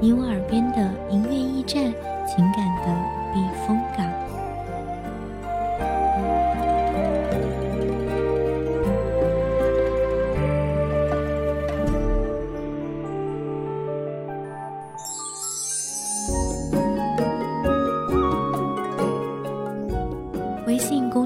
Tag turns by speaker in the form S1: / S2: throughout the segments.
S1: 你我耳边的音乐驿站，情感的避风港。微信公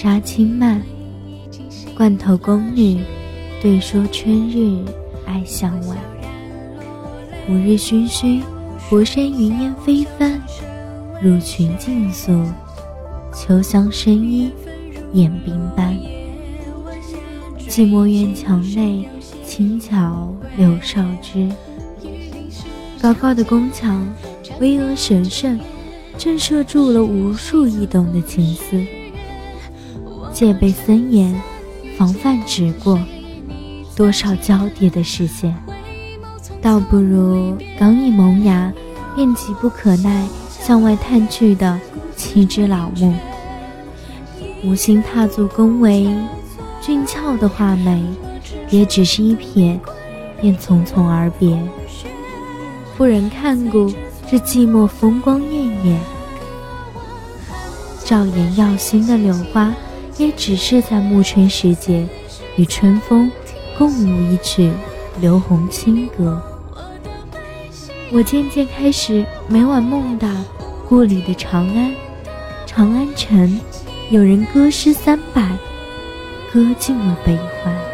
S1: 纱轻漫，罐头宫女对说春日爱向晚。五日醺醺，薄山云烟飞翻，入群竞诉，秋香深衣掩鬓斑。寂寞院墙内，轻巧柳少枝。高高的宫墙，巍峨神圣，震慑住了无数易懂的情思。戒备森严，防范直过，多少交叠的视线，倒不如刚一萌芽，便急不可耐向外探去的七枝老木。无心踏足宫闱。俊俏的画眉，也只是一瞥，便匆匆而别。不忍看顾这寂寞风光艳艳，照眼耀心的柳花，也只是在暮春时节，与春风共舞一曲流红清歌。我渐渐开始每晚梦到故里的长安，长安城，有人歌诗三百。歌尽了悲欢。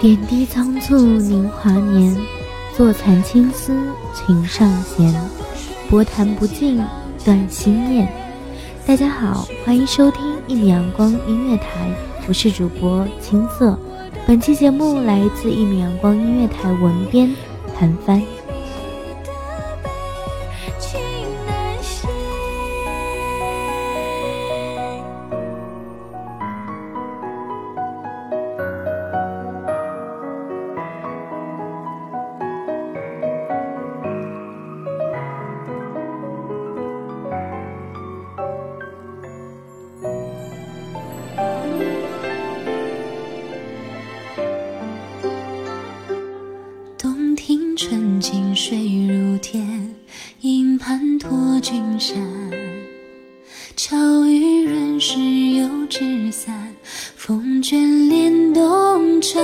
S2: 点滴仓促凝华年，坐残青丝琴上弦。波弹不尽断心念。大家好，欢迎收听一米阳光音乐台，我是主播青色。本期节目来自一米阳光音乐台文编韩帆。风卷帘动转，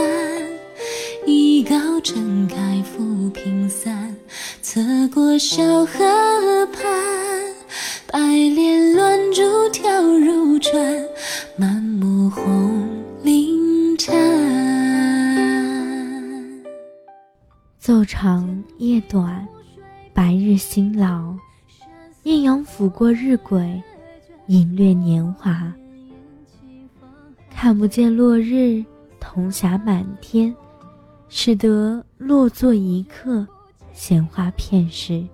S2: 一高撑开浮萍散，侧过
S1: 小河畔，白莲乱珠跳入船，满目红菱颤。
S2: 昼长夜短，白日辛劳，艳阳俯过日晷。隐略年华。看不见落日，铜霞满天，使得落座一刻。闲花片时，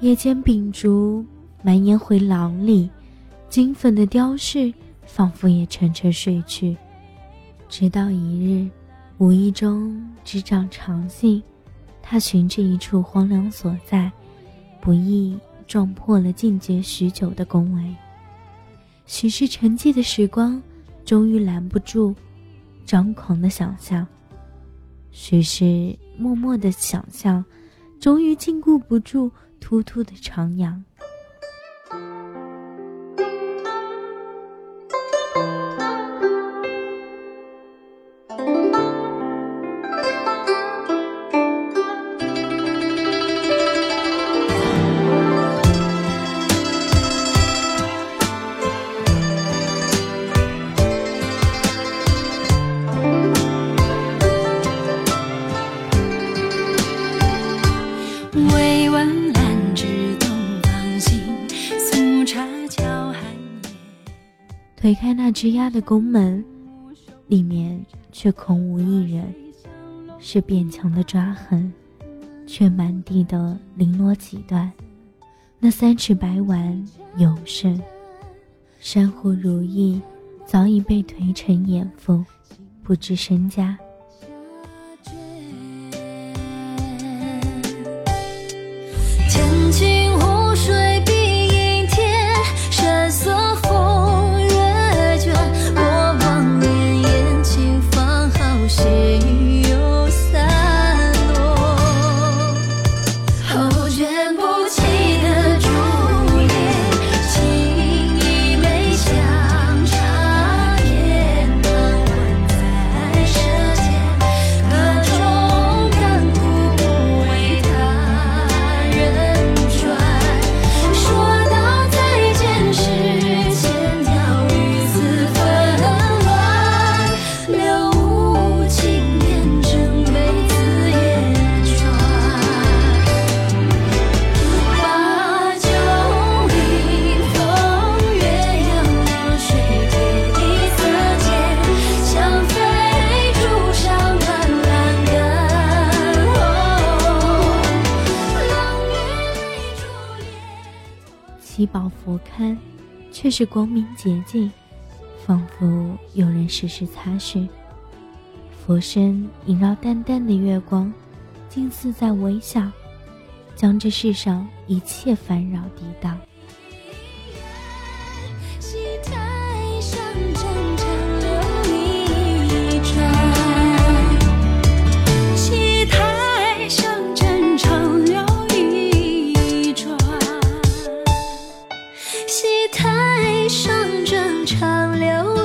S2: 夜间秉烛蔓延回廊里，金粉的雕饰仿佛也沉沉睡去。直到一日，无意中执掌长信，他寻至一处荒凉所在，不意撞破了静结许久的宫闱。许是沉寂的时光，终于拦不住张狂的想象。许是。默默的想象，终于禁锢不住突突的徜徉。那吱呀的宫门，里面却空无一人，是变强的抓痕，却满地的零落几段。那三尺白丸有甚，珊瑚如意早已被颓成眼缝，不知身家。七到佛龛，却是光明洁净，仿佛有人时时擦拭。佛身萦绕淡淡的月光，竟似在微笑，将这世上一切烦扰抵挡。台上正长流。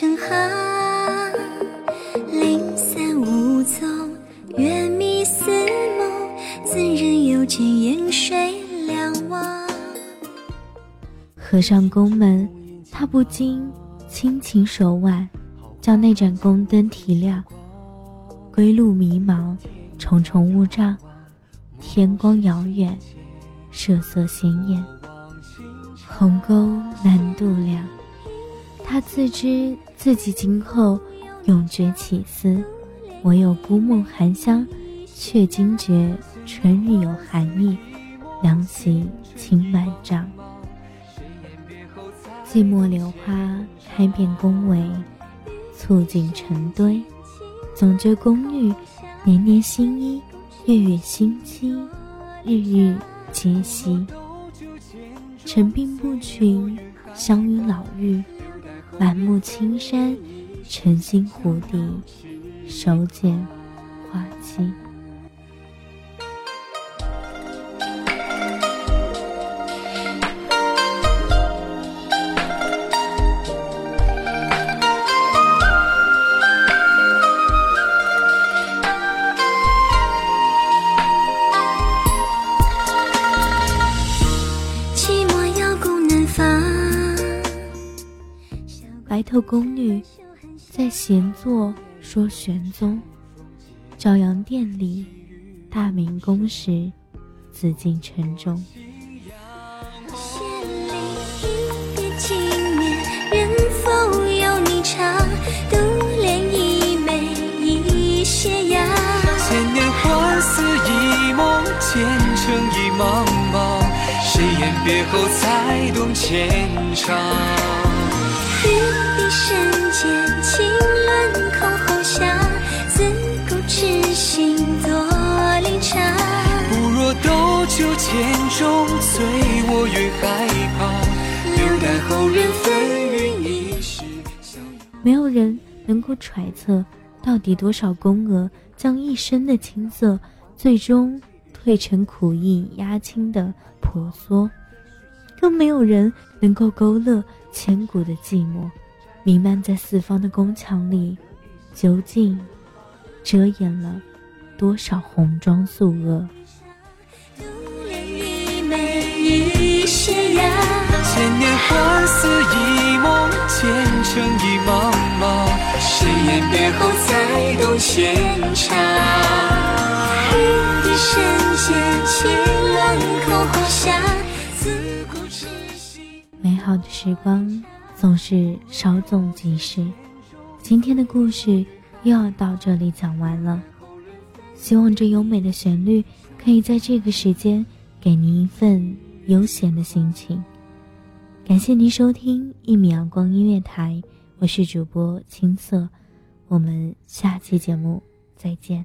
S2: 成行，零散无踪，月迷似梦，怎忍又见烟水两望？
S1: 合上宫门，他不禁轻轻手腕，将那盏宫灯提亮。归路迷茫，重重雾障，天光遥远，设色鲜艳，鸿沟难度量。他自知自己今后永绝起思，唯有孤梦含香，却惊觉春日有寒意，凉席清满帐。寂寞柳花开遍宫闱，簇锦成堆。总觉宫女年年新衣，月月新期，日日皆夕。陈鬓不群，香云老妪。满目青山，晨星湖底，手剪花期。白头宫女在闲坐说玄宗，朝阳殿里大明宫时，紫禁城中。
S2: 千里一别
S3: 后才懂牵肠？
S2: 身间清冷空后香，自古痴心作离肠。
S3: 不若斗酒千钟，醉卧云海旁，留待后人纷纭一世。
S1: 没有人能够揣测，到底多少宫娥将一生的青涩，最终褪成苦意压青的婆娑，更没有人能够勾勒千古的寂寞。弥漫在四方的宫墙里，究竟遮掩了多少红妆素娥？
S3: 千年花似一梦，前程已茫茫。谁言别后才懂牵肠？
S2: 一身间清
S1: 时光。总是稍纵即逝，今天的故事又要到这里讲完了。希望这优美的旋律可以在这个时间给您一份悠闲的心情。感谢您收听一米阳光音乐台，我是主播青色，我们下期节目再见。